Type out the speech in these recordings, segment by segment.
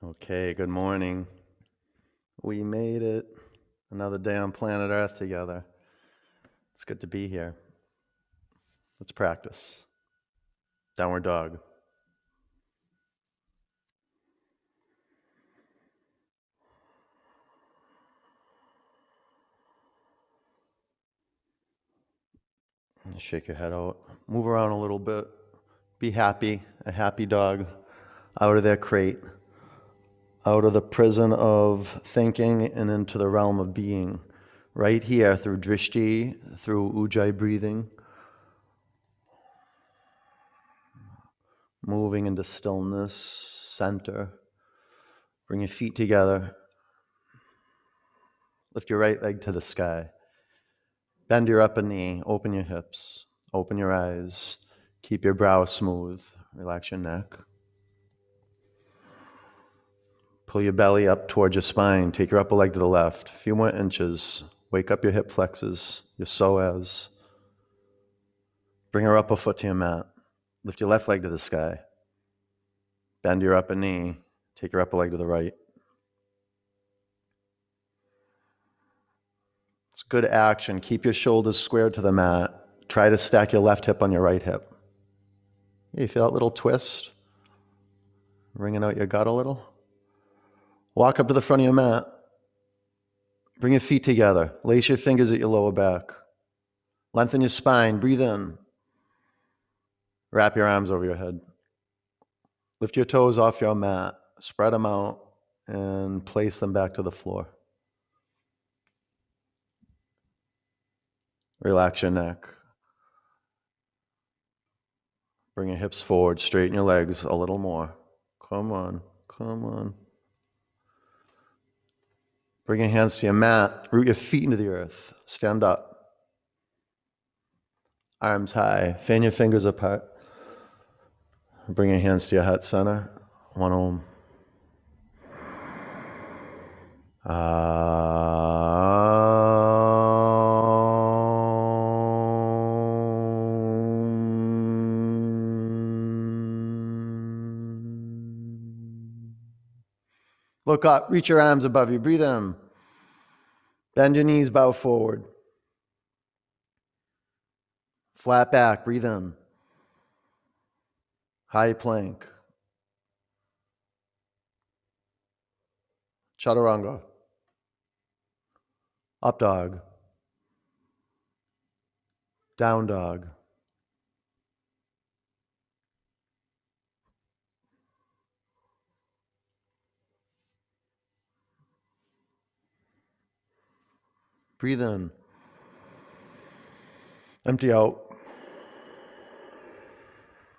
Okay, good morning. We made it. Another day on planet Earth together. It's good to be here. Let's practice. Downward dog. Shake your head out. Move around a little bit. Be happy. A happy dog out of their crate, out of the prison of thinking and into the realm of being. Right here through drishti, through ujjayi breathing. Moving into stillness, center. Bring your feet together. Lift your right leg to the sky. Bend your upper knee, open your hips, open your eyes, keep your brow smooth, relax your neck. Pull your belly up towards your spine, take your upper leg to the left, a few more inches, wake up your hip flexors, your psoas. Bring your upper foot to your mat, lift your left leg to the sky, bend your upper knee, take your upper leg to the right. It's good action. Keep your shoulders squared to the mat. Try to stack your left hip on your right hip. You feel that little twist? Wringing out your gut a little? Walk up to the front of your mat. Bring your feet together. Lace your fingers at your lower back. Lengthen your spine. Breathe in. Wrap your arms over your head. Lift your toes off your mat. Spread them out and place them back to the floor. Relax your neck. Bring your hips forward, straighten your legs a little more. Come on, come on. Bring your hands to your mat, root your feet into the earth, stand up. Arms high, fan your fingers apart. Bring your hands to your heart center. One om. Ah. Look up, reach your arms above you, breathe in. Bend your knees, bow forward. Flat back, breathe in. High plank. Chaturanga. Up dog. Down dog. Breathe in. Empty out.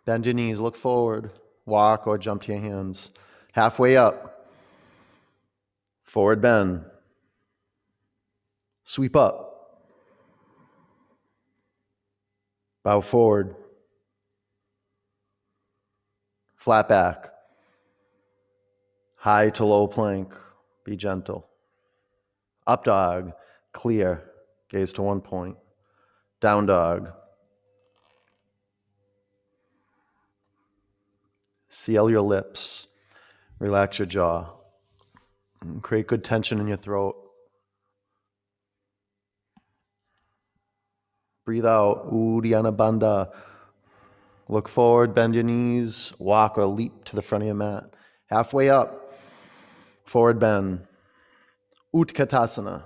Bend your knees, look forward. Walk or jump to your hands. Halfway up. Forward bend. Sweep up. Bow forward. Flat back. High to low plank. Be gentle. Up dog clear, gaze to one point. Down dog. Seal your lips. Relax your jaw. Create good tension in your throat. Breathe out. Uddiyana Bandha. Look forward, bend your knees, walk or leap to the front of your mat. Halfway up, forward bend. Utkatasana.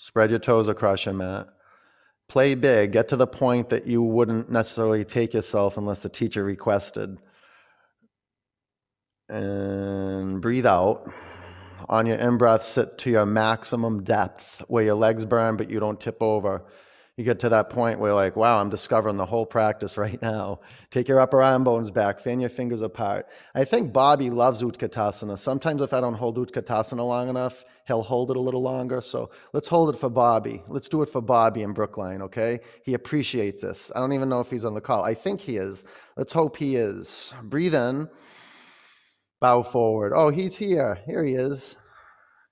Spread your toes across your mat. Play big. Get to the point that you wouldn't necessarily take yourself unless the teacher requested. And breathe out. On your in breath, sit to your maximum depth where your legs burn, but you don't tip over. You get to that point where, like, wow, I'm discovering the whole practice right now. Take your upper arm bones back, fan your fingers apart. I think Bobby loves Utkatasana. Sometimes, if I don't hold Utkatasana long enough, he'll hold it a little longer. So let's hold it for Bobby. Let's do it for Bobby in Brookline, okay? He appreciates this. I don't even know if he's on the call. I think he is. Let's hope he is. Breathe in, bow forward. Oh, he's here. Here he is.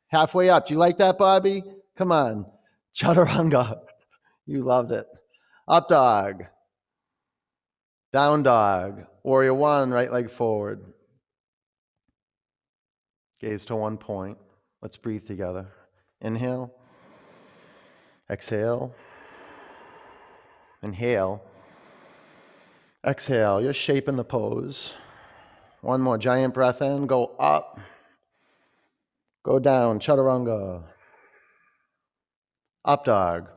Halfway up. Do you like that, Bobby? Come on. Chaturanga. You loved it. Up dog. Down dog. Warrior one, right leg forward. Gaze to one point. Let's breathe together. Inhale. Exhale. Inhale. Exhale. You're shaping the pose. One more giant breath in. Go up. Go down. Chaturanga. Up dog.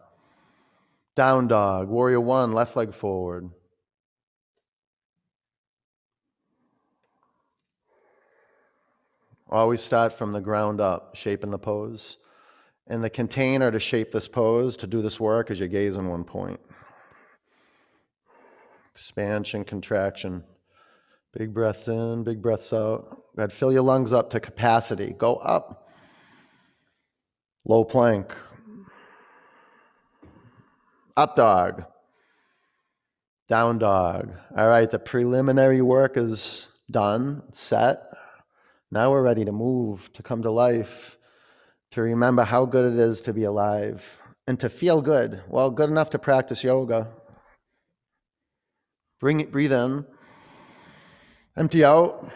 Down dog. Warrior one. Left leg forward. Always start from the ground up, shaping the pose. And the container to shape this pose, to do this work, is your gaze on one point. Expansion, contraction. Big breaths in, big breaths out. Go ahead, fill your lungs up to capacity. Go up. Low plank. Up dog. Down dog. All right, the preliminary work is done, set. Now we're ready to move, to come to life, to remember how good it is to be alive, and to feel good. Well, good enough to practice yoga. Bring it, breathe in, empty out,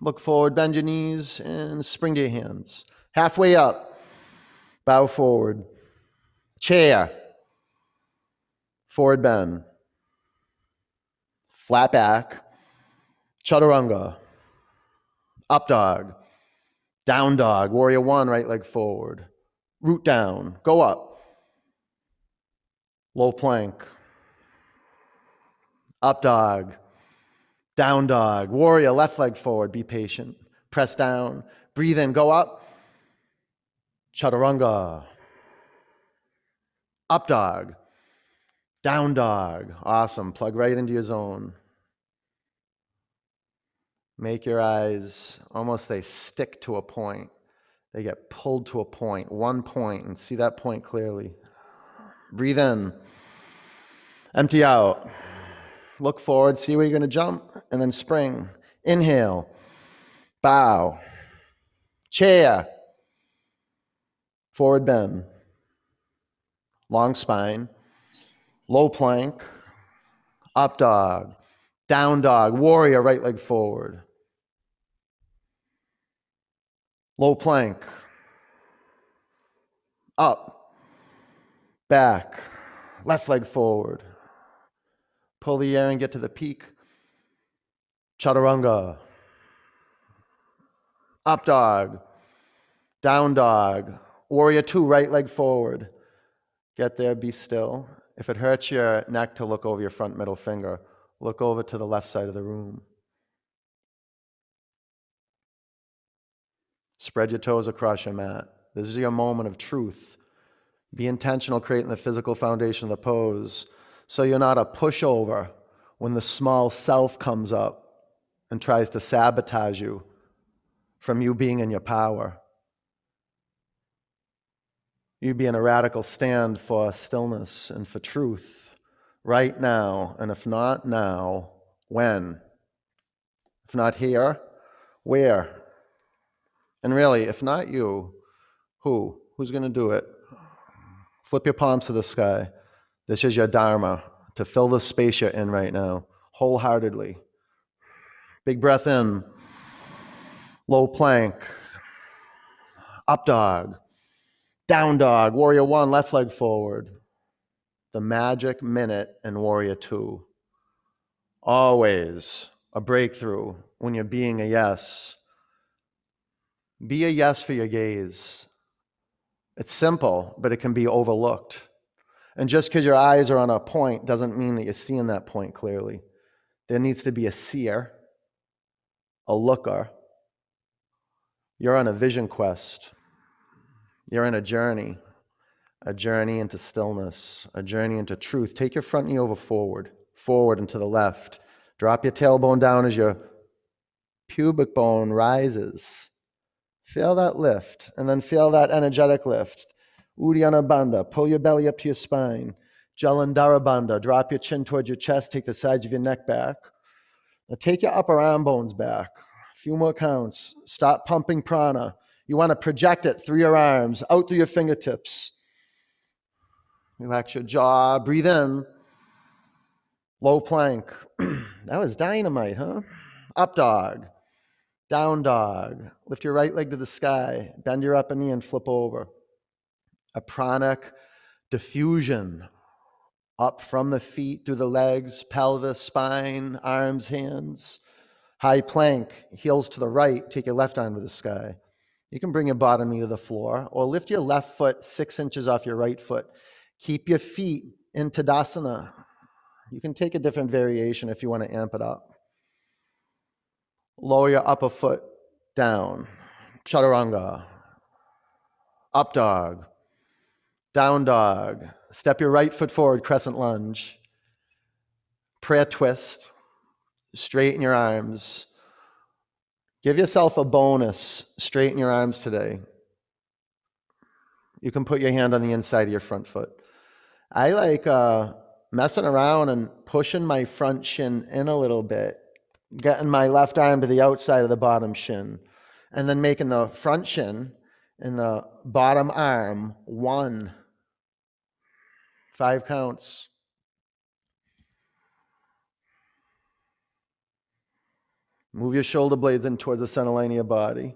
look forward, bend your knees, and spring to your hands. Halfway up, bow forward, chair, forward bend, flat back, chaturanga. Up dog, down dog, warrior one, right leg forward, root down, go up, low plank, up dog, down dog, warrior, left leg forward, be patient, press down, breathe in, go up, chaturanga, up dog, down dog, awesome, plug right into your zone. Make your eyes almost they stick to a point. They get pulled to a point, one point, and see that point clearly. Breathe in, empty out. Look forward, see where you're going to jump, and then spring. Inhale, bow, chair, forward bend, long spine, low plank, up dog, down dog, warrior, right leg forward. Low plank. Up. Back. Left leg forward. Pull the air and get to the peak. Chaturanga. Up dog. Down dog. Warrior two, right leg forward. Get there, be still. If it hurts your neck to look over your front middle finger, look over to the left side of the room. Spread your toes across your mat. This is your moment of truth. Be intentional creating the physical foundation of the pose so you're not a pushover when the small self comes up and tries to sabotage you from you being in your power. You be in a radical stand for stillness and for truth right now. And if not now, when? If not here, where? And really, if not you, who? Who's going to do it? Flip your palms to the sky. This is your Dharma to fill the space you're in right now, wholeheartedly. Big breath in, low plank, up dog, down dog, warrior one, left leg forward. The magic minute in warrior two. Always a breakthrough when you're being a yes be a yes for your gaze. It's simple, but it can be overlooked. And just because your eyes are on a point doesn't mean that you're seeing that point clearly. There needs to be a seer, a looker. You're on a vision quest. You're in a journey, a journey into stillness, a journey into truth. Take your front knee over forward, forward and to the left. Drop your tailbone down as your pubic bone rises. Feel that lift, and then feel that energetic lift. Uddiyana Bandha, pull your belly up to your spine. Jalandhara Bandha, drop your chin towards your chest, take the sides of your neck back. Now take your upper arm bones back. A few more counts. Stop pumping prana. You want to project it through your arms, out through your fingertips. Relax your jaw, breathe in. Low plank. that was dynamite, huh? Up dog. Down dog. Lift your right leg to the sky. Bend your upper knee and flip over. A pranic diffusion up from the feet through the legs, pelvis, spine, arms, hands. High plank, heels to the right. Take your left arm to the sky. You can bring your bottom knee to the floor or lift your left foot six inches off your right foot. Keep your feet in Tadasana. You can take a different variation if you want to amp it up. Lower your upper foot down. Chaturanga. Up dog. Down dog. Step your right foot forward, crescent lunge. Prayer twist. Straighten your arms. Give yourself a bonus. Straighten your arms today. You can put your hand on the inside of your front foot. I like uh, messing around and pushing my front shin in a little bit, getting my left arm to the outside of the bottom shin, and then making the front shin and the bottom arm one. Five counts. Move your shoulder blades in towards the center line of your body.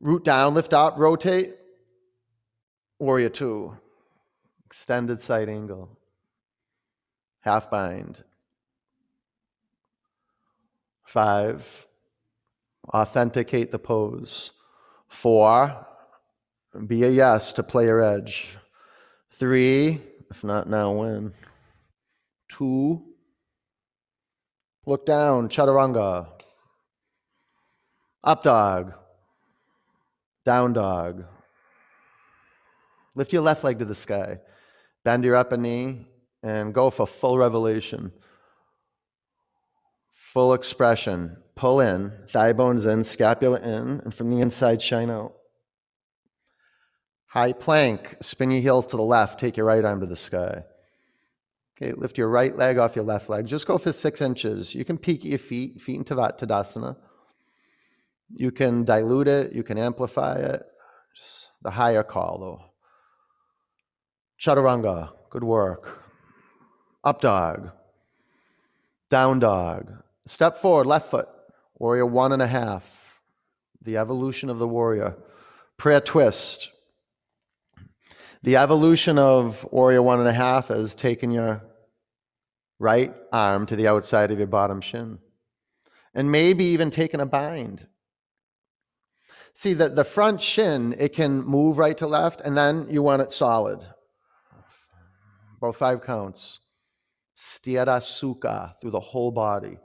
Root down, lift up, rotate. Warrior two. Extended side angle. Half bind. Five. Authenticate the pose. Four. Be a yes to player edge. Three. If not now, when? Two. Look down, chaturanga. Up dog. Down dog. Lift your left leg to the sky. Bend your upper knee and go for full revelation. Full expression. Pull in, thigh bones in, scapula in, and from the inside, shine out. High plank. Spin your heels to the left. Take your right arm to the sky. Okay, lift your right leg off your left leg. Just go for six inches. You can peek at your feet, feet into Tadasana. You can dilute it, you can amplify it. Just the higher call, though. Chaturanga, good work. Up dog. Down dog. Step forward, left foot. Warrior one and a half. The evolution of the warrior. Prayer twist. The evolution of warrior one and a half is taking your right arm to the outside of your bottom shin. And maybe even taking a bind See, the, the front shin, it can move right to left, and then you want it solid. About five counts. Sthira sukha through the whole body.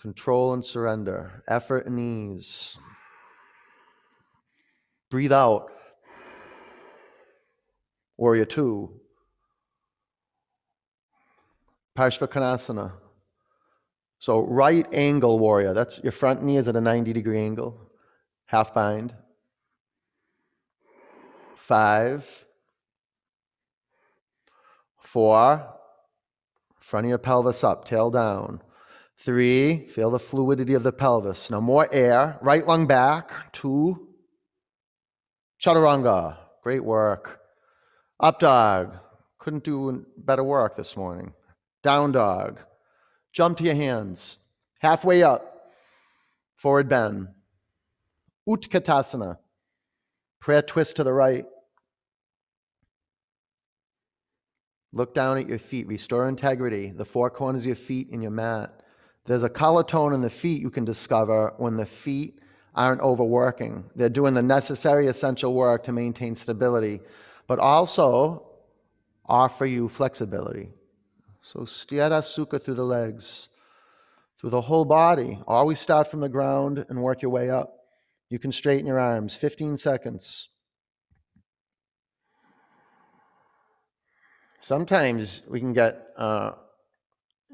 Control and surrender. Effort and ease. Breathe out. Warrior two. Parshvakonasana. So right angle warrior. That's your front knee is at a 90 degree angle half bind. Five, four, front of your pelvis up, tail down. Three, feel the fluidity of the pelvis. Now more air, right lung back. Two, chaturanga, great work. Up dog, couldn't do better work this morning. Down dog, jump to your hands. Halfway up, forward bend. Utkatasana. Prayer twist to the right. Look down at your feet. Restore integrity. The four corners of your feet in your mat. There's a color tone in the feet you can discover when the feet aren't overworking. They're doing the necessary essential work to maintain stability, but also offer you flexibility. So sthira sukha through the legs, through the whole body. Always start from the ground and work your way up. You can straighten your arms. 15 seconds. Sometimes we can get uh,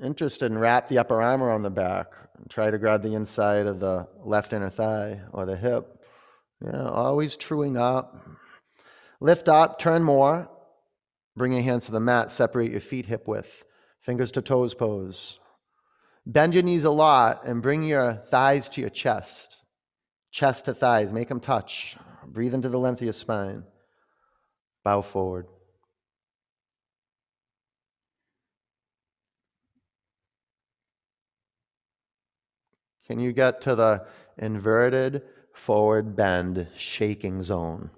interested and wrap the upper arm around the back and try to grab the inside of the left inner thigh or the hip. Yeah, always truing up. Lift up, turn more. Bring your hands to the mat, separate your feet hip width. Fingers to toes pose. Bend your knees a lot and bring your thighs to your chest chest to thighs, make them touch. Breathe into the length of your spine. Bow forward. Can you get to the inverted forward bend shaking zone.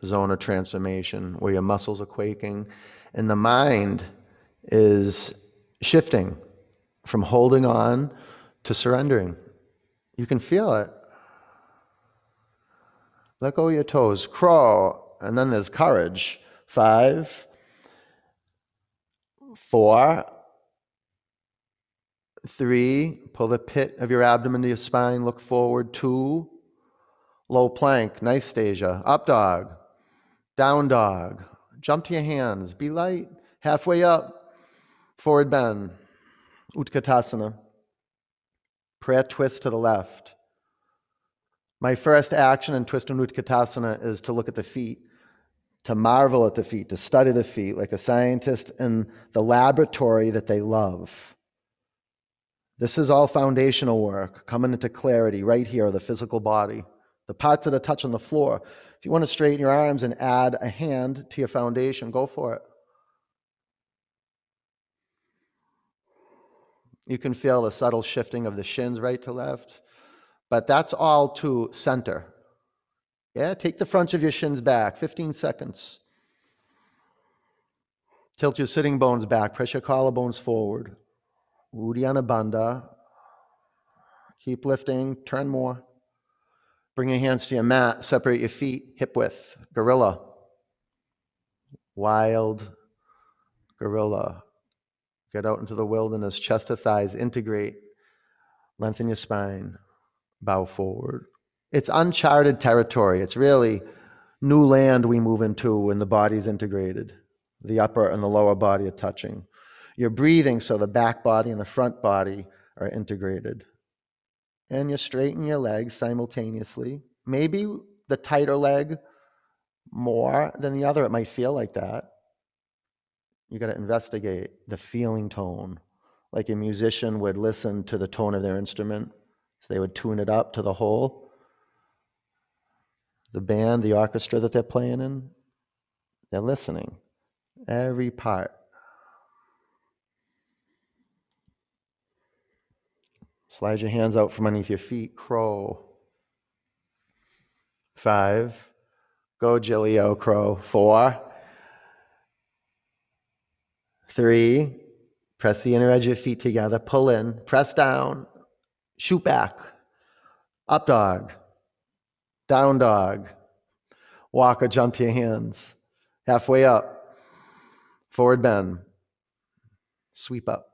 The zone of transformation where your muscles are quaking and the mind is shifting from holding on to surrendering. You can feel it. Let go of your toes, crawl, and then there's courage. Five, four, three, pull the pit of your abdomen to your spine, look forward. Two, low plank, nice Stasia. Up dog, down dog, jump to your hands, be light, halfway up, forward bend, Utkatasana, prayer twist to the left. My first action in twist and is to look at the feet, to marvel at the feet, to study the feet like a scientist in the laboratory that they love. This is all foundational work, coming into clarity right here, the physical body, the parts that are touching the floor. If you want to straighten your arms and add a hand to your foundation, go for it. You can feel the subtle shifting of the shins right to left, but that's all to center. Yeah, take the fronts of your shins back, 15 seconds. Tilt your sitting bones back, press your collarbones forward. Uddiyana Bandha. Keep lifting, turn more. Bring your hands to your mat, separate your feet, hip width, gorilla. Wild gorilla. Get out into the wilderness, chest to thighs, integrate, lengthen your spine, bow forward. It's uncharted territory. It's really new land we move into when the body's integrated. The upper and the lower body are touching. You're breathing so the back body and the front body are integrated. And you straighten your legs simultaneously. Maybe the tighter leg more than the other. It might feel like that. You got to investigate the feeling tone, like a musician would listen to the tone of their instrument. So they would tune it up to the whole. The band, the orchestra that they're playing in, they're listening. Every part. Slide your hands out from underneath your feet. Crow. Five. Go, Gilio, crow. Four. Three. Press the inner edge of your feet together. Pull in. Press down. Shoot back. Up dog. Down dog. Walk or jump to your hands. Halfway up. Forward bend. Sweep up.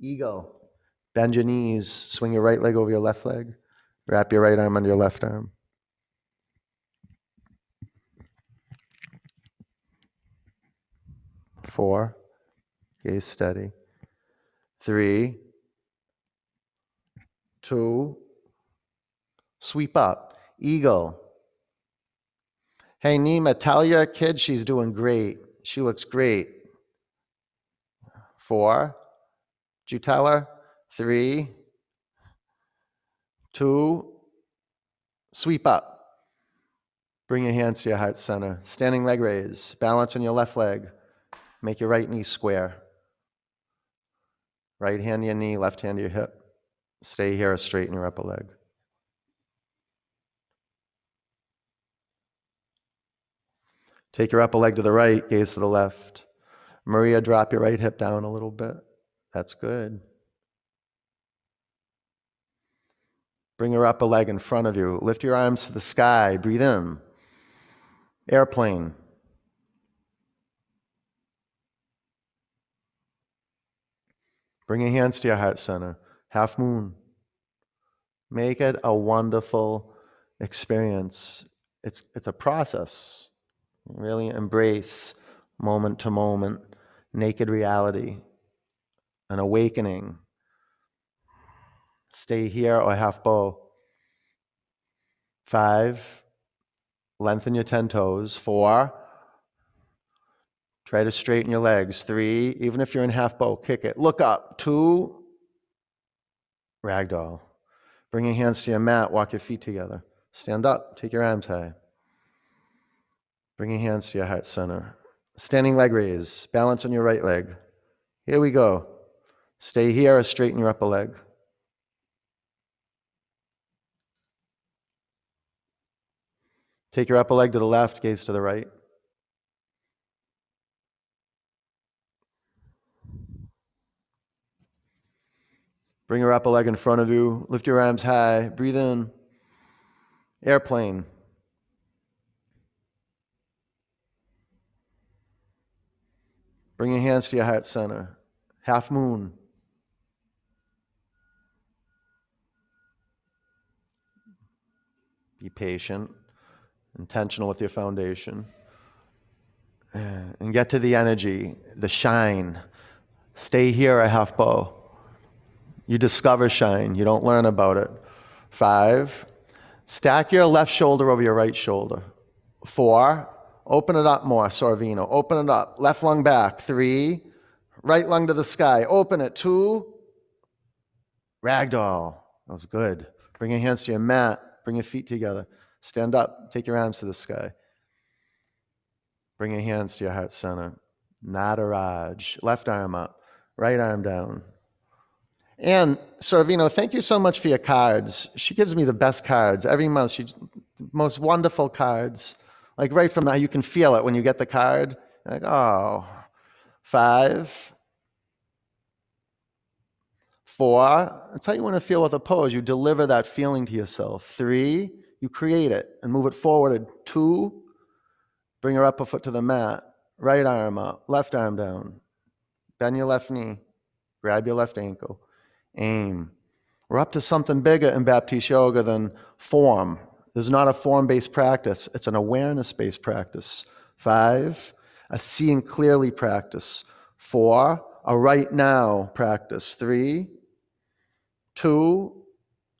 Eagle. Bend your knees, swing your right leg over your left leg, wrap your right arm under your left arm. Four, gaze steady. Three, two, sweep up. Eagle. Hey, Nima, tell your kid she's doing great. She looks great. Four. Did you tell her? three, two, sweep up. Bring your hands to your heart center. Standing leg raise. Balance on your left leg. Make your right knee square. Right hand to your knee, left hand to your hip. Stay here, straighten your upper leg. Take your upper leg to the right, gaze to the left. Maria, drop your right hip down a little bit. That's good. Bring your upper leg in front of you. Lift your arms to the sky. Breathe in. Airplane. Bring your hands to your heart center. Half moon. Make it a wonderful experience. It's, it's a process. Really embrace moment to moment, naked reality, an awakening Stay here or half bow. Five, lengthen your 10 toes. Four, Try to straighten your legs. Three, even if you're in half bow, kick it. Look up. Two, ragdoll. Bring your hands to your mat. Walk your feet together. Stand up. Take your arms high. Bring your hands to your heart center. Standing leg raise. Balance on your right leg. Here we go. Stay here or straighten your upper leg. Take your upper leg to the left, gaze to the right. Bring your upper leg in front of you. Lift your arms high. Breathe in. Airplane. Bring your hands to your heart center. Half moon. Be patient, intentional with your foundation. And get to the energy, the shine. Stay here a half bow. You discover shine, you don't learn about it. Five, stack your left shoulder over your right shoulder. Four, open it up more, Sorvino. Open it up. Left lung back. Three, right lung to the sky. Open it. Two, ragdoll. That was good. Bring your hands to your mat. Bring your feet together. Stand up. Take your arms to the sky. Bring your hands to your heart center. Nataraj. Left arm up. Right arm down. And Sorvino, thank you so much for your cards. She gives me the best cards every month. She's most wonderful cards. Like right from now, you can feel it when you get the card. Like, oh, five, Four, that's how you want to feel with a pose. You deliver that feeling to yourself. Three, you create it and move it forward. Two, bring your upper foot to the mat. Right arm up, left arm down. Bend your left knee. Grab your left ankle. Aim. We're up to something bigger in Baptiste Yoga than form. This is not a form based practice, it's an awareness based practice. Five, a seeing clearly practice. Four, a right now practice. Three, Two,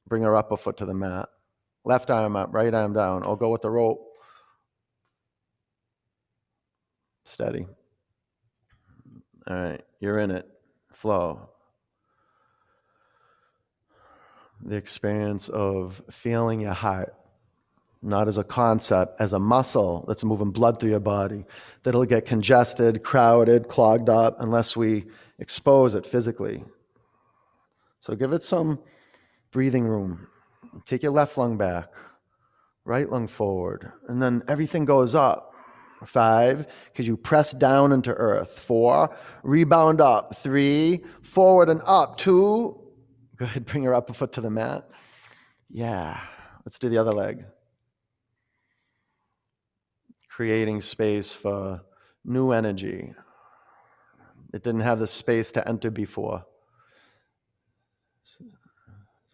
bring her upper foot to the mat. Left arm up, right arm down, or go with the rope. Steady. All right, you're in it. Flow. The experience of feeling your heart, not as a concept, as a muscle that's moving blood through your body, that'll get congested, crowded, clogged up unless we expose it physically. So give it some breathing room. Take your left lung back, right lung forward, and then everything goes up. Five, because you press down into earth. Four, rebound up. Three, forward and up. Two, good, bring your upper foot to the mat. Yeah, let's do the other leg. Creating space for new energy. It didn't have the space to enter before.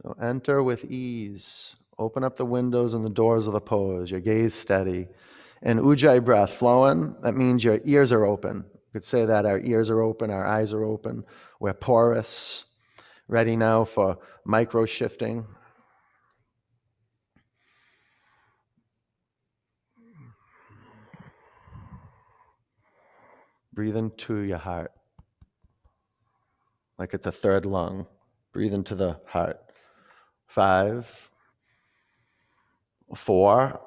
So enter with ease. Open up the windows and the doors of the pose, your gaze steady. And ujjayi breath flowing, that means your ears are open. You could say that our ears are open, our eyes are open, we're porous, ready now for micro shifting. Breathe into your heart like it's a third lung. Breathe into the heart five, four,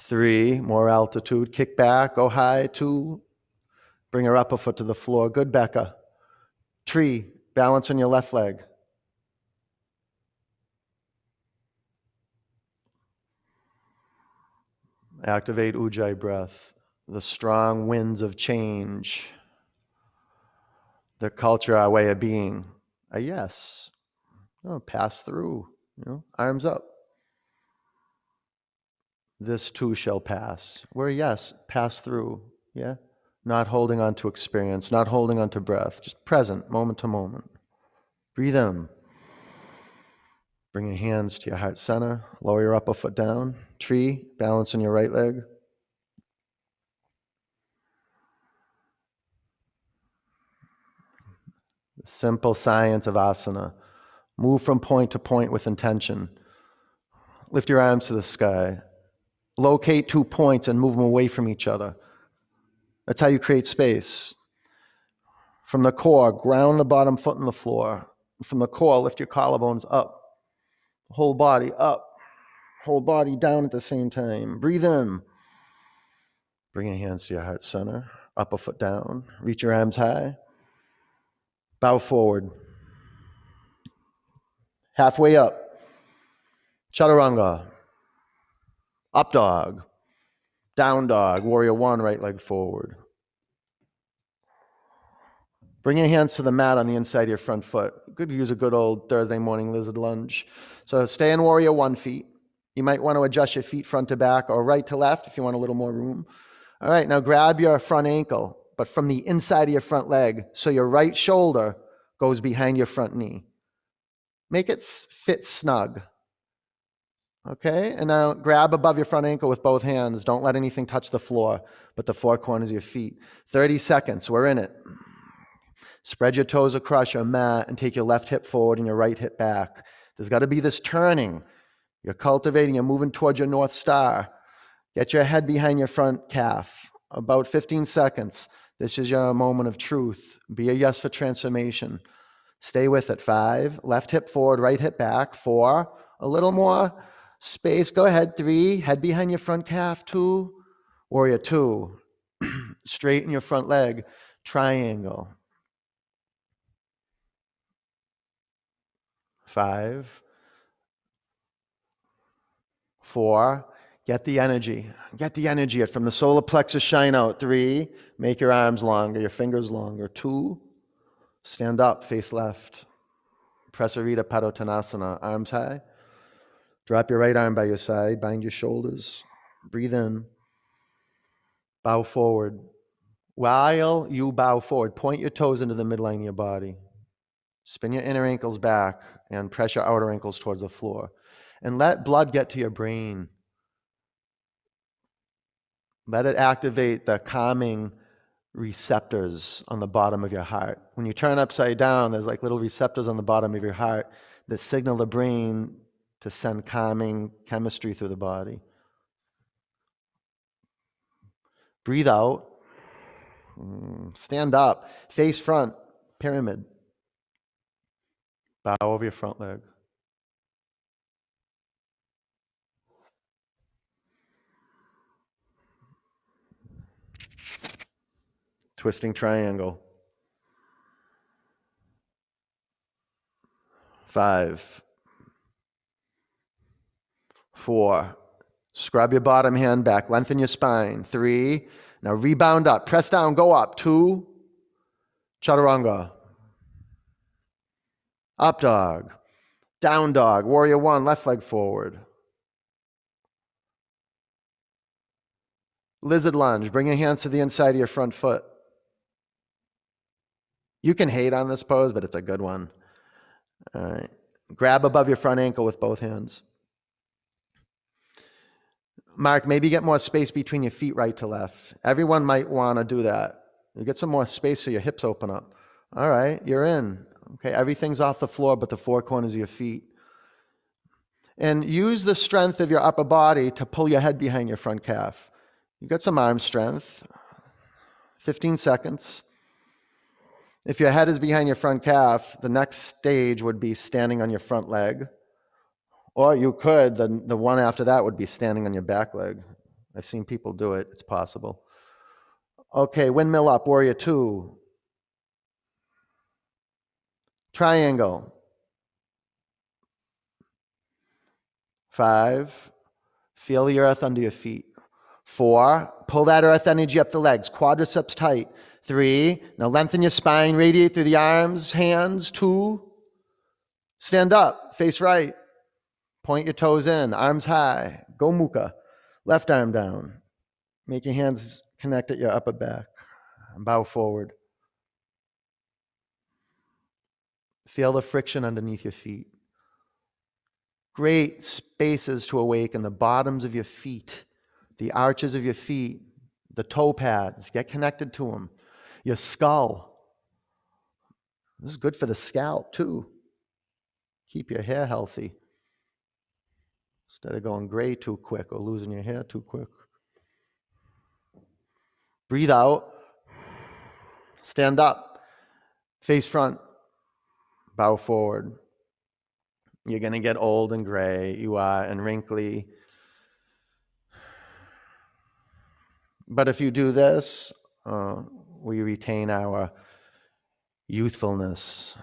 three, more altitude, kick back, go high, two, bring her upper foot to the floor. Good, Becca. Tree, balance on your left leg. Activate Ujjayi breath, the strong winds of change, the culture, our way of being. A yes. Pass through, you know, arms up. This too shall pass. Where, yes, pass through, yeah? Not holding on to experience, not holding on to breath, just present, moment to moment. Breathe in. Bring your hands to your heart center. Lower your upper foot down. Tree, balance on your right leg. The simple science of asana Move from point to point with intention. Lift your arms to the sky. Locate two points and move them away from each other. That's how you create space. From the core, ground the bottom foot in the floor. From the core, lift your collarbones up. Whole body up. Whole body down at the same time. Breathe in. Bring your hands to your heart center. Upper foot down. Reach your arms high. Bow forward halfway up. Chaturanga. Up dog. Down dog. Warrior one, right leg forward. Bring your hands to the mat on the inside of your front foot. Good to use a good old Thursday morning lizard lunge. So stay in warrior one feet. You might want to adjust your feet front to back or right to left if you want a little more room. All right, now grab your front ankle, but from the inside of your front leg. So your right shoulder goes behind your front knee. Make it fit snug. Okay, and now grab above your front ankle with both hands. Don't let anything touch the floor, but the four corners of your feet. 30 seconds, we're in it. Spread your toes across your mat and take your left hip forward and your right hip back. There's got to be this turning. You're cultivating, you're moving towards your North Star. Get your head behind your front calf. About 15 seconds. This is your moment of truth. Be a yes for transformation. Stay with it. Five, left hip forward, right hip back. Four, a little more space. Go ahead. Three, head behind your front calf. Two, warrior two. Straighten your front leg. Triangle. Five, four, get the energy. Get the energy from the solar plexus shine out. Three, make your arms longer, your fingers longer. Two, stand up, face left. Prasarita Padottanasana, arms high. Drop your right arm by your side, bind your shoulders. Breathe in. Bow forward. While you bow forward, point your toes into the midline of your body. Spin your inner ankles back and press your outer ankles towards the floor. And let blood get to your brain. Let it activate the calming receptors on the bottom of your heart. When you turn upside down, there's like little receptors on the bottom of your heart that signal the brain to send calming chemistry through the body. Breathe out. Mm, stand up. Face front. Pyramid. Bow over your front leg. Twisting triangle. Five. Four. Scrub your bottom hand back. Lengthen your spine. Three. Now rebound up. Press down. Go up. Two. Chaturanga. Up dog. Down dog. Warrior one, left leg forward. Lizard lunge. Bring your hands to the inside of your front foot. You can hate on this pose, but it's a good one. All right. Grab above your front ankle with both hands. Mark, maybe get more space between your feet right to left. Everyone might want to do that. You get some more space so your hips open up. All right, you're in. Okay, everything's off the floor but the four corners of your feet. And use the strength of your upper body to pull your head behind your front calf. You got some arm strength. 15 seconds. If your head is behind your front calf, the next stage would be standing on your front leg. Or you could, the, the one after that would be standing on your back leg. I've seen people do it, it's possible. Okay, windmill up, warrior two. Triangle. Five, feel the earth under your feet. Four, pull that earth energy up the legs, quadriceps tight. Three, now lengthen your spine, radiate through the arms, hands. Two, stand up, face right. Point your toes in, arms high. Go mukha. Left arm down. Make your hands connect at your upper back. Bow forward. Feel the friction underneath your feet. Great spaces to awaken the bottoms of your feet, the arches of your feet, the toe pads. Get connected to them. Your skull. This is good for the scalp, too. Keep your hair healthy instead of going gray too quick or losing your hair too quick. Breathe out. Stand up. Face front bow forward. You're going to get old and gray, you are, and wrinkly. But if you do this, uh, we retain our youthfulness.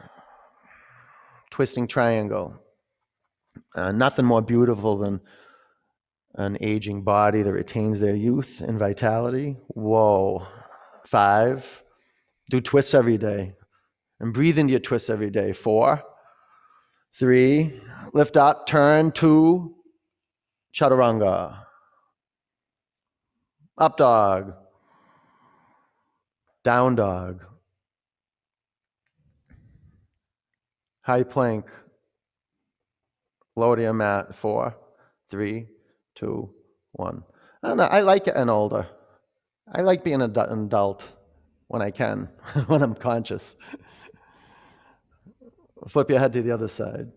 Twisting triangle. Uh, nothing more beautiful than an aging body that retains their youth and vitality. Whoa. Five, do twists every day. And breathe into your twists every day. Four, three, lift up, turn, two, chaturanga. Up dog, down dog, high plank, lower mat. Four, three, two, one. I don't know. I like getting older. I like being an adult when I can, when I'm conscious. Flip your head to the other side.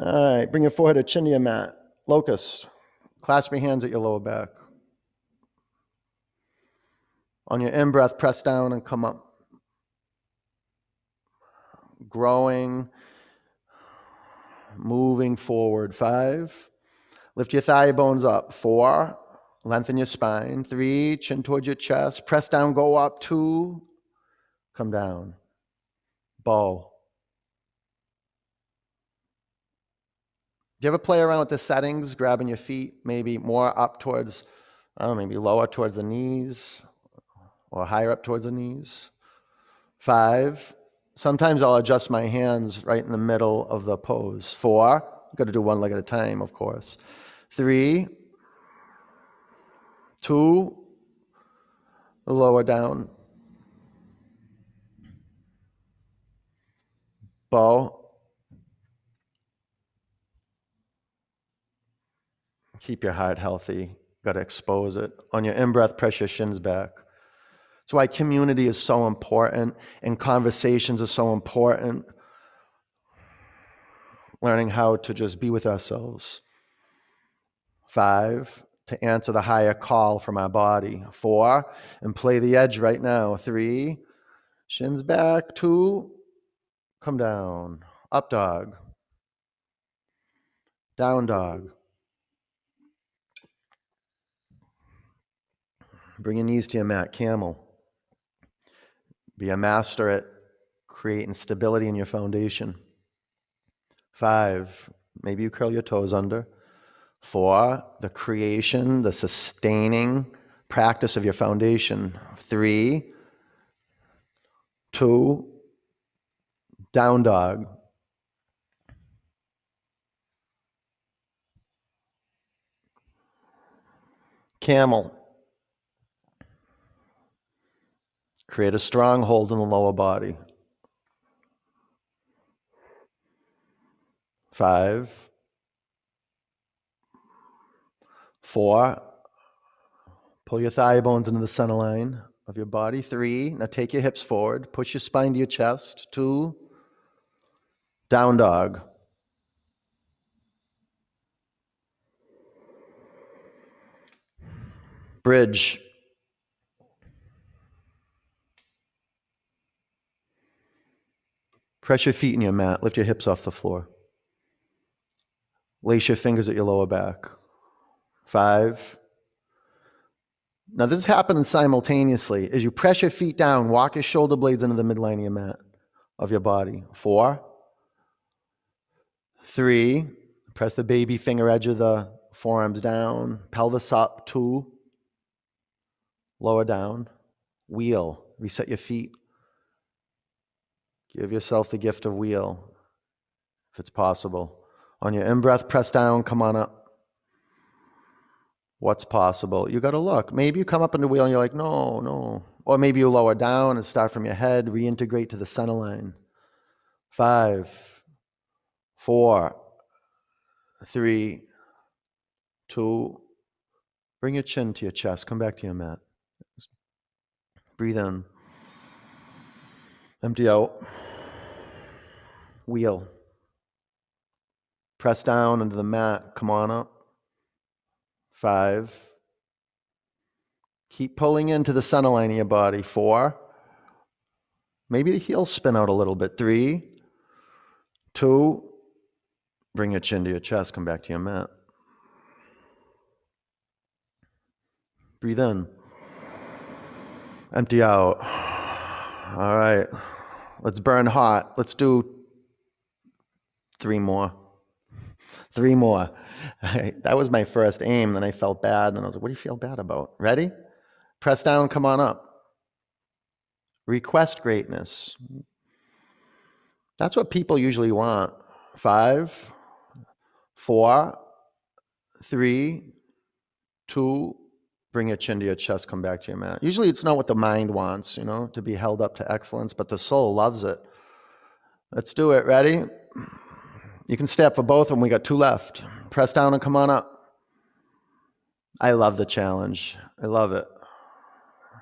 All right, bring your forehead to chin to your mat. Locust. Clasp your hands at your lower back. On your in breath, press down and come up growing, moving forward. Five, lift your thigh bones up. Four, lengthen your spine. Three, chin towards your chest. Press down, go up. Two, come down. Bow. Do you ever play around with the settings, grabbing your feet maybe more up towards, I don't know, maybe lower towards the knees or higher up towards the knees? Five, Sometimes I'll adjust my hands right in the middle of the pose. Four, got to do one leg at a time, of course. Three, two, lower down. Bow. Keep your heart healthy. Got to expose it. On your in breath, press your shins back. That's why community is so important and conversations are so important. Learning how to just be with ourselves. Five, to answer the higher call from our body. Four, and play the edge right now. Three, shins back. Two, come down. Up dog. Down dog. Bring your knees to your mat. Camel. Be a master at creating stability in your foundation. Five, maybe you curl your toes under. Four, the creation, the sustaining practice of your foundation. Three, two, down dog. Camel. Create a stronghold in the lower body. Five. Four. Pull your thigh bones into the center line of your body. Three. Now take your hips forward. Push your spine to your chest. Two. Down dog. Bridge. Press your feet in your mat. Lift your hips off the floor. Lace your fingers at your lower back. Five. Now, this is happening simultaneously. As you press your feet down, walk your shoulder blades into the midline of your mat, of your body. Four. Three. Press the baby finger edge of the forearms down. Pelvis up. Two. Lower down. Wheel. Reset your feet. Give yourself the gift of wheel, if it's possible. On your in breath, press down, come on up. What's possible? You got to look. Maybe you come up in the wheel and you're like, no, no. Or maybe you lower down and start from your head, reintegrate to the center line. Five, four, three, two. Bring your chin to your chest. Come back to your mat. Breathe in. Empty out. Wheel. Press down into the mat. Come on up. Five. Keep pulling into the center line of your body. Four. Maybe the heels spin out a little bit. Three. Two. Bring your chin to your chest. Come back to your mat. Breathe in. Empty out. All right. Let's burn hot. Let's do three more. Three more. that was my first aim. Then I felt bad. And I was like, what do you feel bad about? Ready? Press down, come on up. Request greatness. That's what people usually want. Five, four, three, two, bring your chin to your chest, come back to your mat. Usually it's not what the mind wants, you know, to be held up to excellence, but the soul loves it. Let's do it. Ready? You can step for both of them. We got two left. Press down and come on up. I love the challenge. I love it.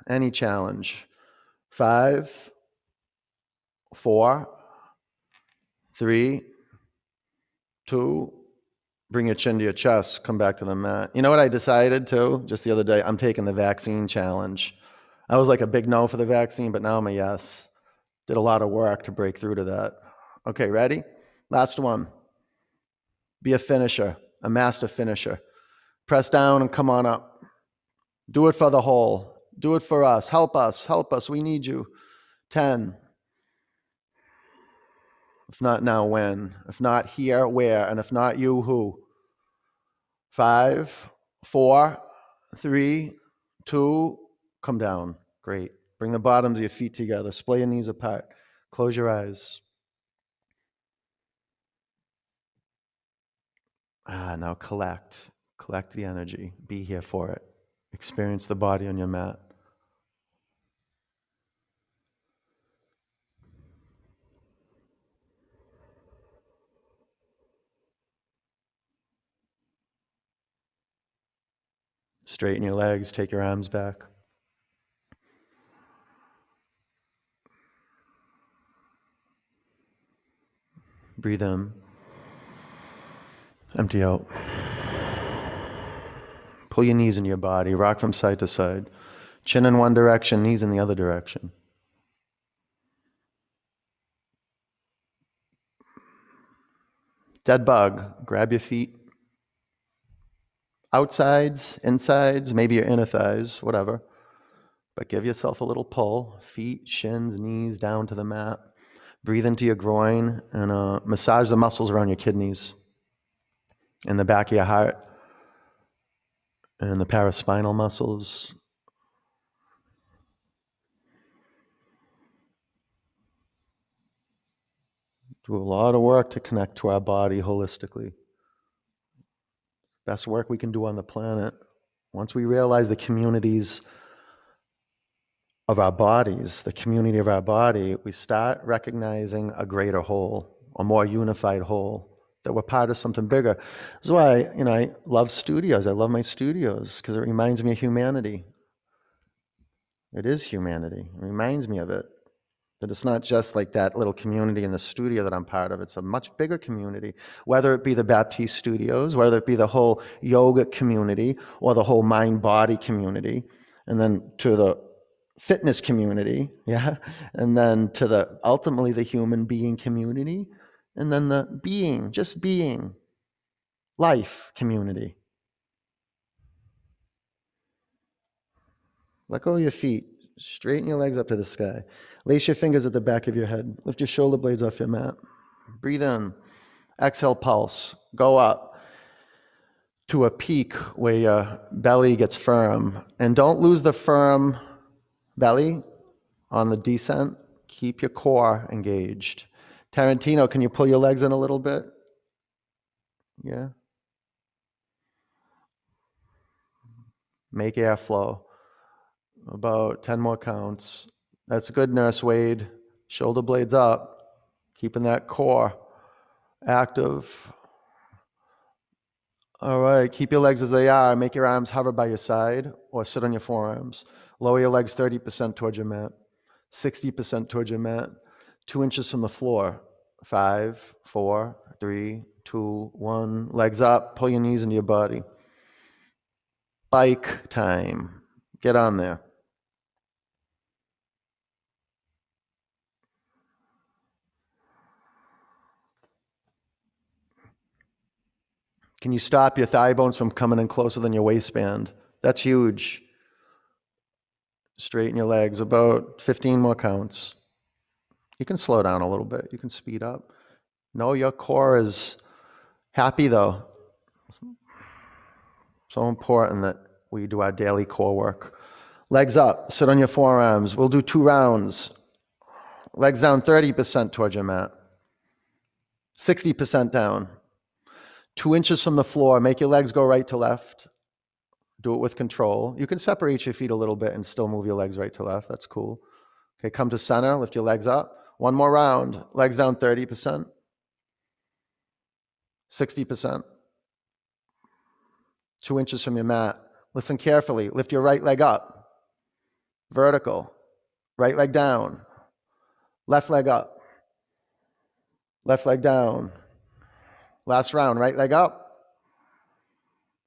Any challenge. Five, four, three, two, bring your chin to your chest, come back to the mat. You know what I decided too, just the other day? I'm taking the vaccine challenge. I was like a big no for the vaccine, but now I'm a yes. Did a lot of work to break through to that. Okay, ready? Last one. Be a finisher, a master finisher. Press down and come on up. Do it for the whole. Do it for us. Help us. Help us. We need you. 10. If not now, when? If not here, where? And if not you, who? Five, four, three, two, come down. Great. Bring the bottoms of your feet together. Splay your knees apart. Close your eyes. Ah, now collect. Collect the energy. Be here for it. Experience the body on your mat. Straighten your legs, take your arms back. Breathe in. Empty out. Pull your knees into your body, rock from side to side. Chin in one direction, knees in the other direction. Dead bug, grab your feet. Outsides, insides, maybe your inner thighs, whatever. But give yourself a little pull. Feet, shins, knees down to the mat. Breathe into your groin and uh, massage the muscles around your kidneys in the back of your heart and the paraspinal muscles. Do a lot of work to connect to our body holistically. Best work we can do on the planet. Once we realize the communities of our bodies, the community of our body, we start recognizing a greater whole, a more unified whole that we're part of something bigger. This is why you know I love studios. I love my studios because it reminds me of humanity. It is humanity. It reminds me of it. That it's not just like that little community in the studio that I'm part of. It's a much bigger community. Whether it be the Baptiste studios, whether it be the whole yoga community or the whole mind body community, and then to the fitness community, yeah, and then to the ultimately the human being community and then the being, just being, life community. Let go of your feet. Straighten your legs up to the sky. Lace your fingers at the back of your head. Lift your shoulder blades off your mat. Breathe in. Exhale, pulse. Go up to a peak where your belly gets firm. And don't lose the firm belly on the descent. Keep your core engaged. Tarantino, can you pull your legs in a little bit? Yeah. Make airflow. About 10 more counts. That's good, Nurse Wade. Shoulder blades up, keeping that core active. All right, keep your legs as they are. Make your arms hover by your side or sit on your forearms. Lower your legs 30% towards your mat, 60% towards your mat two inches from the floor. Five, four, three, two, one. Legs up, pull your knees into your body. Bike time. Get on there. Can you stop your thigh bones from coming in closer than your waistband? That's huge. Straighten your legs, about 15 more counts. You can slow down a little bit, you can speed up. No, your core is happy though. So important that we do our daily core work. Legs up, sit on your forearms. We'll do two rounds. Legs down 30% towards your mat, 60% down. Two inches from the floor, make your legs go right to left. Do it with control. You can separate your feet a little bit and still move your legs right to left. That's cool. Okay, come to center, lift your legs up. One more round, legs down 30%, 60%. Two inches from your mat. Listen carefully. Lift your right leg up, vertical. Right leg down, left leg up, left leg down. Last round, right leg up,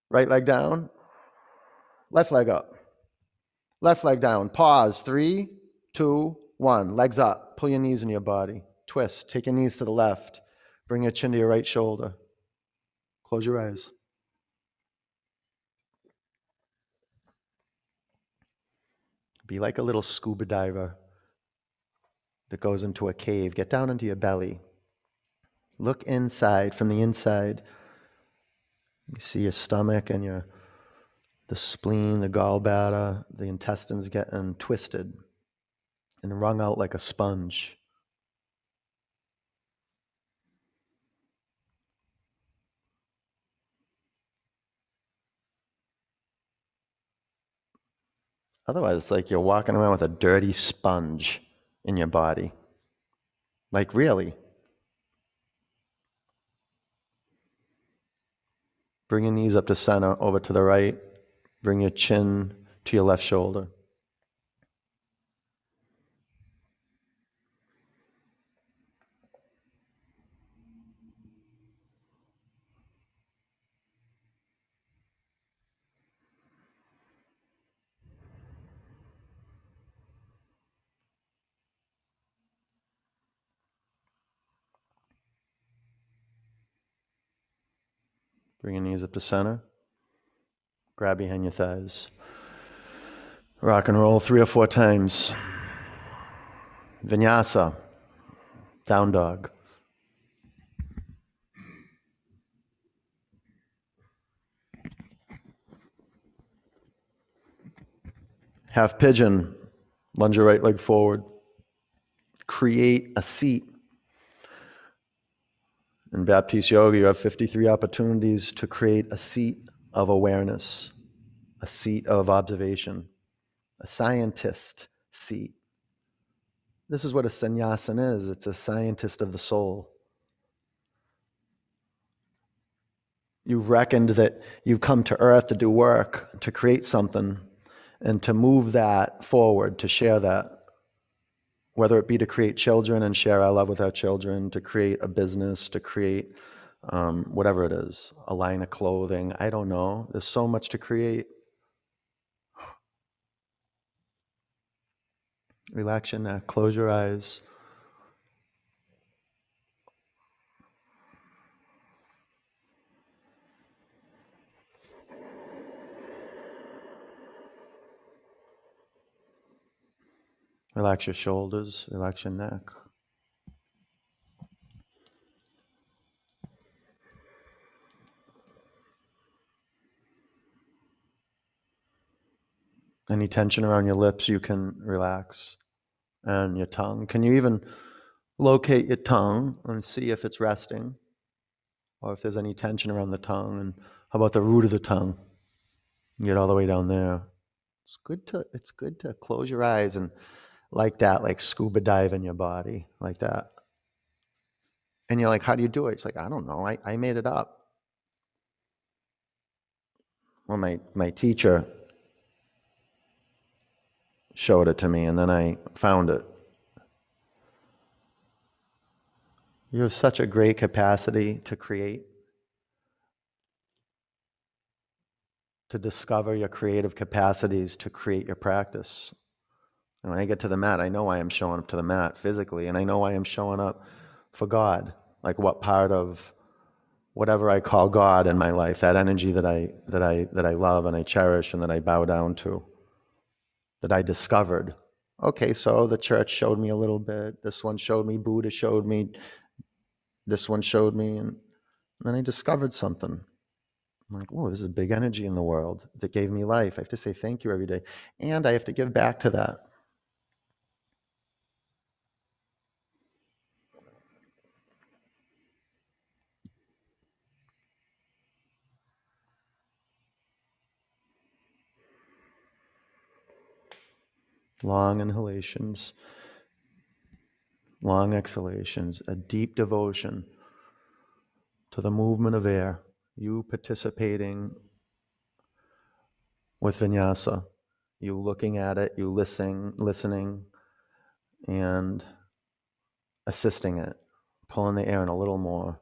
right leg down, left leg up, left leg down. Pause. Three, two, one. Legs up. Pull your knees in your body. Twist. Take your knees to the left. Bring your chin to your right shoulder. Close your eyes. Be like a little scuba diver that goes into a cave. Get down into your belly. Look inside from the inside. You see your stomach and your the spleen, the gallbladder, the intestines getting twisted and wrung out like a sponge. Otherwise, it's like you're walking around with a dirty sponge in your body. Like, really. Bring your knees up to center, over to the right. Bring your chin to your left shoulder. Bring your knees up to center. Grab behind your thighs. Rock and roll three or four times. Vinyasa, down dog. Half pigeon, lunge your right leg forward. Create a seat in Baptiste Yoga, you have 53 opportunities to create a seat of awareness, a seat of observation, a scientist seat. This is what a sannyasin is it's a scientist of the soul. You've reckoned that you've come to earth to do work, to create something, and to move that forward, to share that whether it be to create children and share our love with our children, to create a business, to create um, whatever it is, a line of clothing. I don't know. There's so much to create. Relax your neck, close your eyes. Relax your shoulders, relax your neck. Any tension around your lips, you can relax. And your tongue. Can you even locate your tongue and see if it's resting? Or if there's any tension around the tongue? And how about the root of the tongue? Get all the way down there. It's good to it's good to close your eyes and like that, like scuba dive in your body, like that. And you're like, how do you do it? It's like, I don't know. I, I made it up. Well, my, my teacher showed it to me, and then I found it. You have such a great capacity to create, to discover your creative capacities to create your practice. And when I get to the mat, I know I am showing up to the mat physically, and I know I am showing up for God. Like what part of whatever I call God in my life, that energy that I that I that I love and I cherish and that I bow down to, that I discovered Okay, so the church showed me a little bit. This one showed me, Buddha showed me, this one showed me, and then I discovered something. I'm like, oh, this is a big energy in the world that gave me life. I have to say thank you every day. And I have to give back to that. Long inhalations, long exhalations, a deep devotion to the movement of air, you participating with vinyasa, you looking at it, you listening, listening, and assisting it, pulling the air in a little more,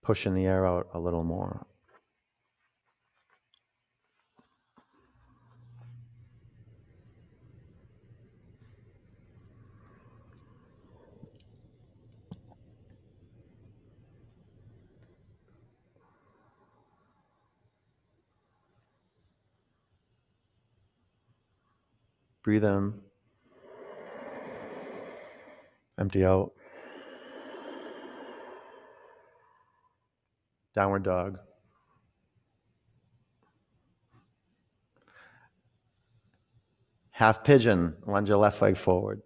pushing the air out a little more. Breathe in. Empty out. Downward dog. Half pigeon. Lunge your left leg forward.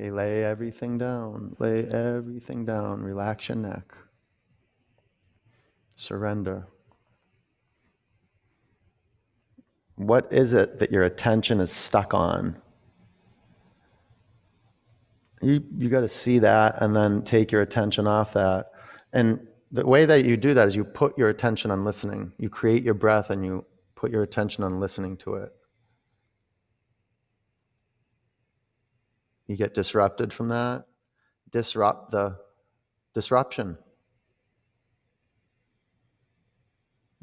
Okay, lay everything down. Lay everything down. Relax your neck. Surrender. What is it that your attention is stuck on? You, you got to see that and then take your attention off that. And the way that you do that is you put your attention on listening. You create your breath and you put your attention on listening to it. You get disrupted from that. Disrupt the disruption.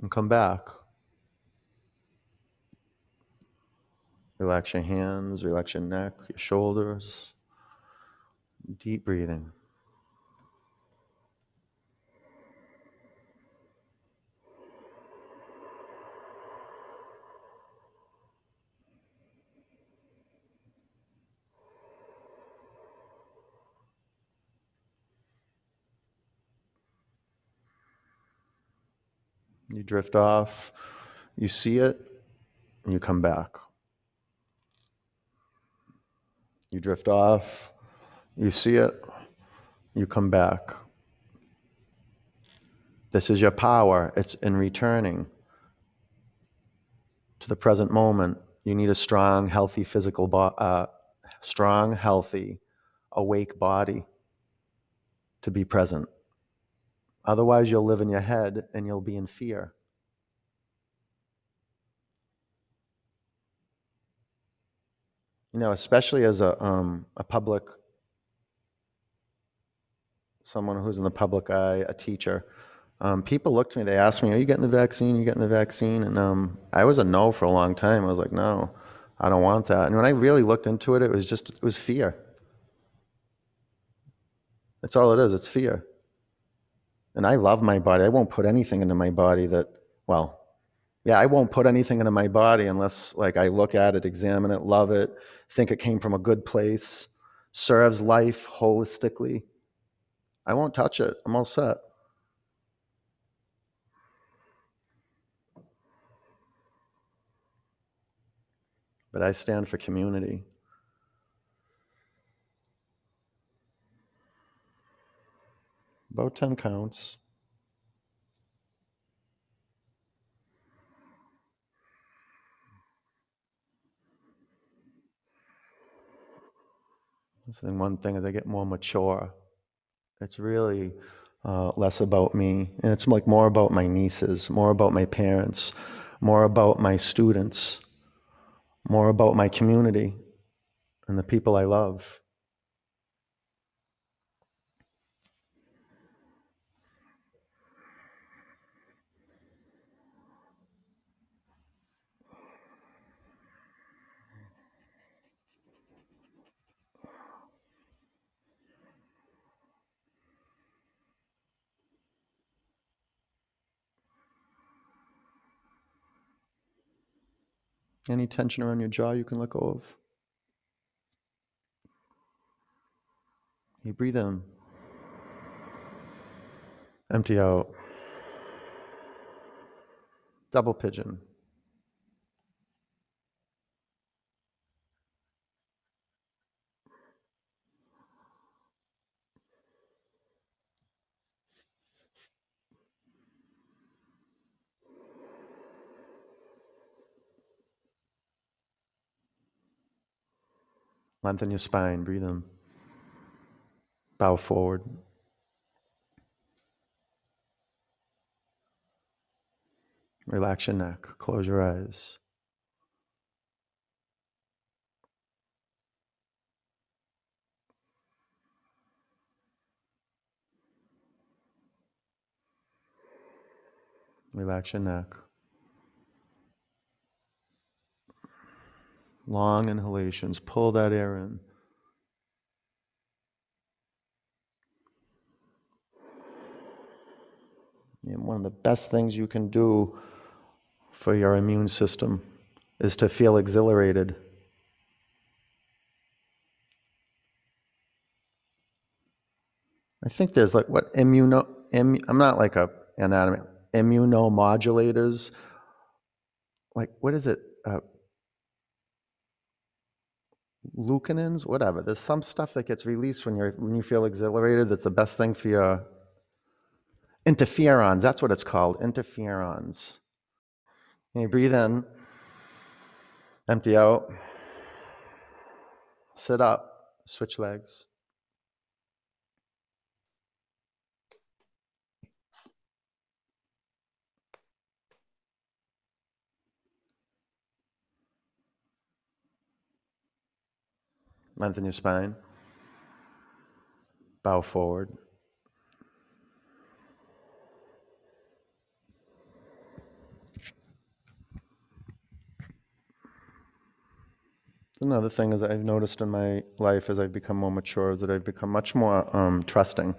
And come back. Relax your hands, relax your neck, your shoulders. Deep breathing. You drift off, you see it, and you come back. You drift off, you see it, you come back. This is your power. It's in returning to the present moment. You need a strong, healthy physical, bo- uh, strong, healthy, awake body to be present. Otherwise, you'll live in your head and you'll be in fear. You know, especially as a, um, a public, someone who's in the public eye, a teacher, um, people look to me, they ask me, Are you getting the vaccine? Are you getting the vaccine? And um, I was a no for a long time. I was like, No, I don't want that. And when I really looked into it, it was just, it was fear. That's all it is, it's fear. And I love my body. I won't put anything into my body that, well, yeah, I won't put anything into my body unless like I look at it, examine it, love it, think it came from a good place, serves life holistically. I won't touch it. I'm all set. But I stand for community. About 10 counts. So then one thing as I get more mature, it's really uh, less about me, and it's like more about my nieces, more about my parents, more about my students, more about my community and the people I love. Any tension around your jaw you can let go of. You breathe in. Empty out. Double pigeon. Lengthen your spine, breathe in. Bow forward. Relax your neck, close your eyes. Relax your neck. Long inhalations, pull that air in. And one of the best things you can do for your immune system is to feel exhilarated. I think there's like what immuno, immu, I'm not like a anatomy, immunomodulators. Like, what is it? Uh, leucanins, whatever. There's some stuff that gets released when you're when you feel exhilarated. That's the best thing for your interferons. That's what it's called, interferons. And you breathe in, empty out, sit up, switch legs. Lengthen your spine. Bow forward. Another thing is I've noticed in my life as I've become more mature is that I've become much more um, trusting.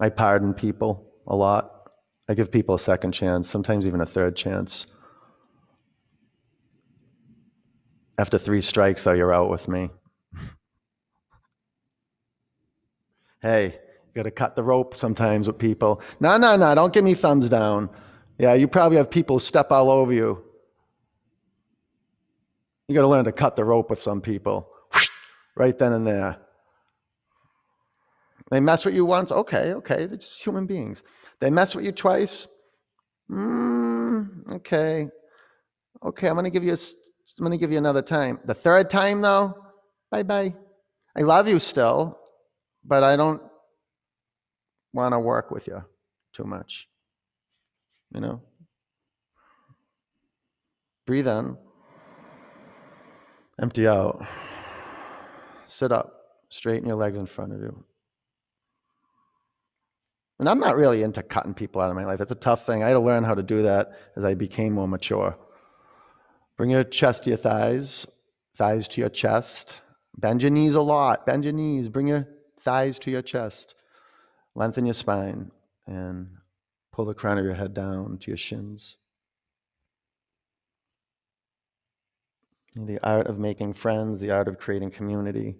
I pardon people a lot. I give people a second chance, sometimes even a third chance. After three strikes, though, you're out with me. hey, you got to cut the rope sometimes with people. No, no, no, don't give me thumbs down. Yeah, you probably have people step all over you. You got to learn to cut the rope with some people, right then and there. They mess with you once, okay, okay, they're just human beings. They mess with you twice, mm, okay, okay. I'm gonna give you. A, I'm gonna give you another time. The third time, though, bye bye. I love you still, but I don't want to work with you too much. You know. Breathe in. Empty out. Sit up. Straighten your legs in front of you. And I'm not really into cutting people out of my life. It's a tough thing. I had to learn how to do that as I became more mature. Bring your chest to your thighs, thighs to your chest. Bend your knees a lot. Bend your knees. Bring your thighs to your chest. Lengthen your spine and pull the crown of your head down to your shins. The art of making friends, the art of creating community,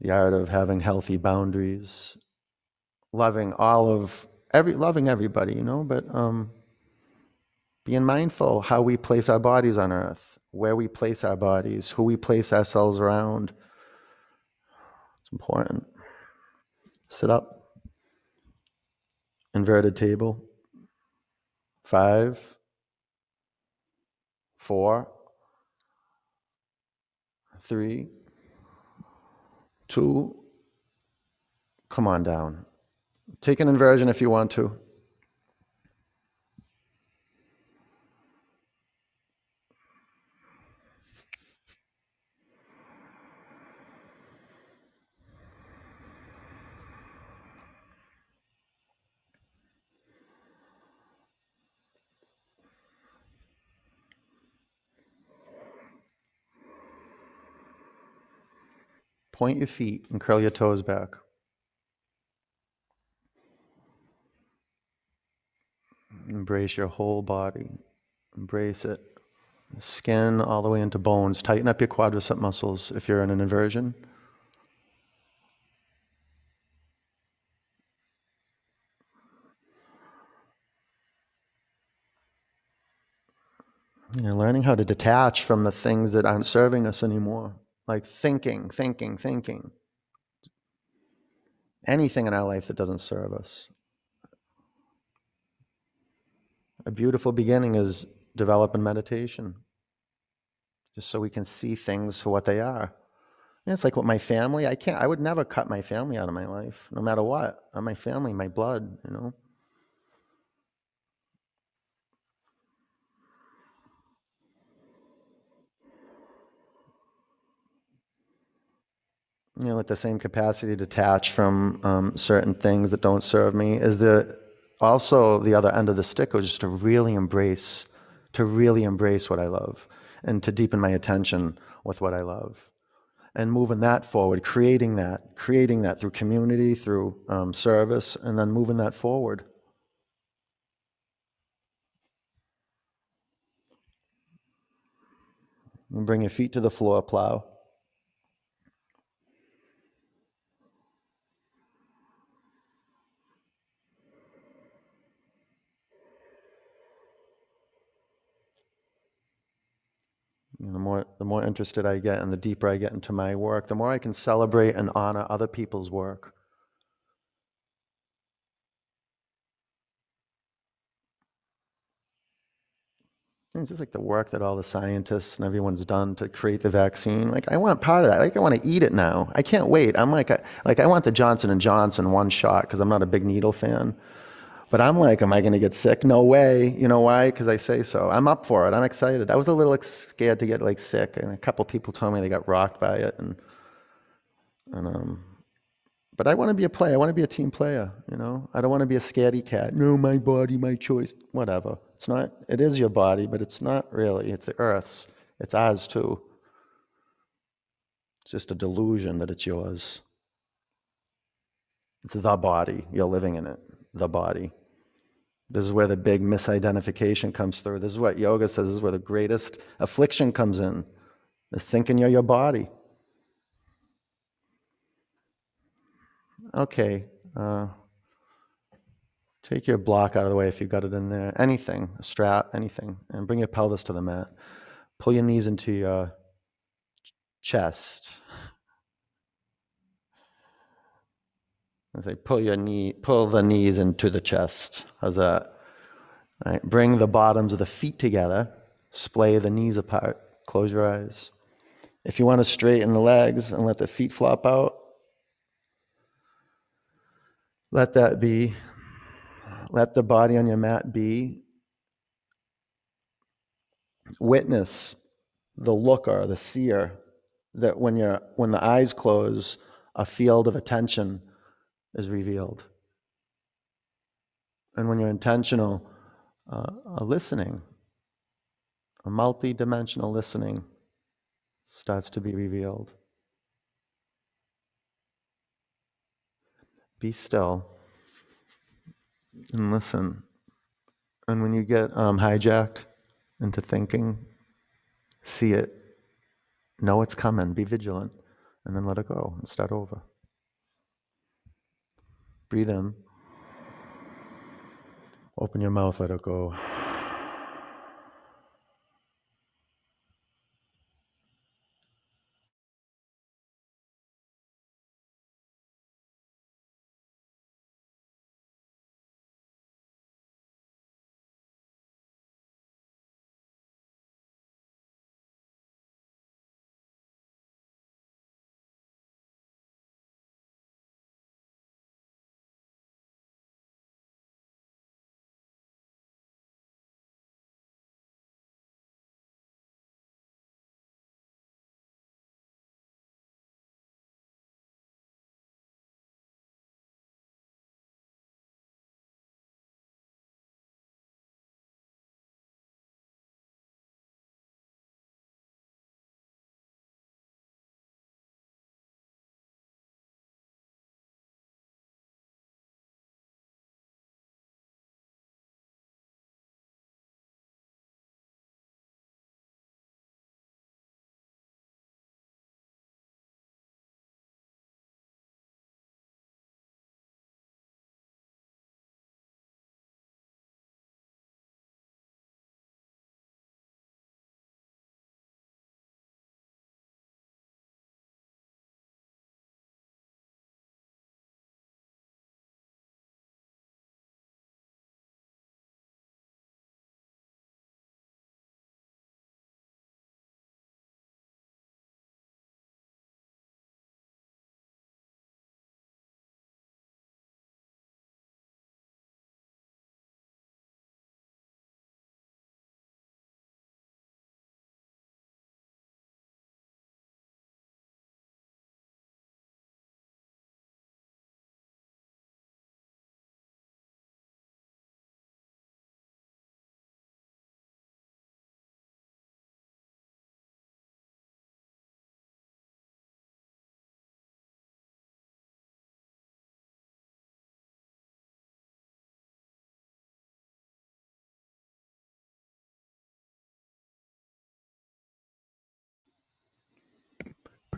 the art of having healthy boundaries, loving all of every loving everybody, you know, but um, being mindful how we place our bodies on earth, where we place our bodies, who we place ourselves around. It's important. Sit up. Inverted table. Five. Four. Three. Two. come on down. Take an inversion if you want to. Point your feet and curl your toes back. Embrace your whole body. Embrace it. Skin all the way into bones. Tighten up your quadricep muscles if you're in an inversion. You're learning how to detach from the things that aren't serving us anymore, like thinking, thinking, thinking. Anything in our life that doesn't serve us. A beautiful beginning is developing meditation, just so we can see things for what they are. And it's like with my family, I can't, I would never cut my family out of my life, no matter what. I'm my family, my blood, you know. you know, with the same capacity to detach from um, certain things that don't serve me is the also the other end of the stick was just to really embrace, to really embrace what I love and to deepen my attention with what I love and moving that forward, creating that, creating that through community, through um, service, and then moving that forward. And bring your feet to the floor, plow. The more the more interested I get and the deeper I get into my work, the more I can celebrate and honor other people's work. It's just like the work that all the scientists and everyone's done to create the vaccine. Like I want part of that. Like I want to eat it now. I can't wait. I'm like, like I want the Johnson and Johnson one shot because I'm not a big needle fan. But I'm like, am I going to get sick? No way. You know why? Because I say so. I'm up for it. I'm excited. I was a little scared to get like sick, and a couple people told me they got rocked by it, and and um. But I want to be a player. I want to be a team player. You know, I don't want to be a scaredy cat. No, my body, my choice. Whatever. It's not. It is your body, but it's not really. It's the Earth's. It's ours too. It's just a delusion that it's yours. It's the body. You're living in it the body. This is where the big misidentification comes through. This is what yoga says this is where the greatest affliction comes in. The thinking you're your body. Okay. Uh, take your block out of the way if you've got it in there. Anything, a strap, anything. And bring your pelvis to the mat. Pull your knees into your chest. Say pull your knee, pull the knees into the chest. How's that? Bring the bottoms of the feet together. Splay the knees apart. Close your eyes. If you want to straighten the legs and let the feet flop out, let that be. Let the body on your mat be. Witness the looker, the seer, that when, you when the eyes close, a field of attention is revealed. And when you're intentional, uh, a listening, a multi dimensional listening starts to be revealed. Be still and listen. And when you get um, hijacked into thinking, see it, know it's coming, be vigilant, and then let it go and start over. Breathe in. Open your mouth, let it go.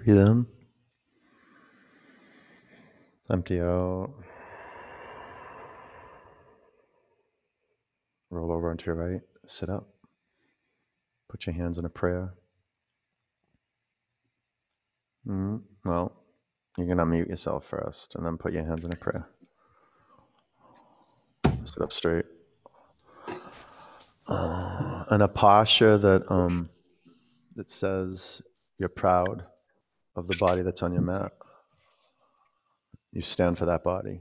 In. Empty out. Roll over onto your right. Sit up. Put your hands in a prayer. Mm, well, you're going to mute yourself first and then put your hands in a prayer. Sit up straight. Uh, in a posture that um, that says you're proud of the body that's on your mat. You stand for that body.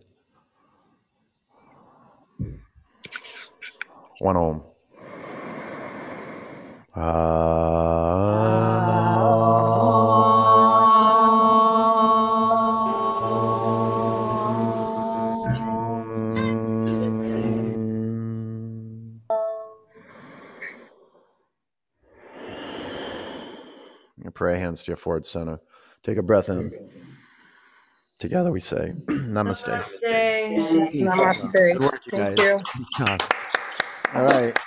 One om. Your prayer hands to your forward center. Take a breath in. Together we say, Namaste. Namaste. Namaste. Work, you Thank guys. you. Good job. All right.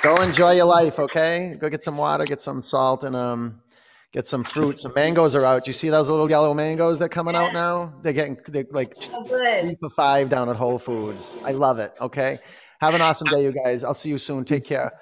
Go enjoy your life, okay? Go get some water, get some salt, and um, get some fruit. Some mangoes are out. You see those little yellow mangoes that are coming out now? They're getting they're like three for five down at Whole Foods. I love it. Okay. Have an awesome day, you guys. I'll see you soon. Take care.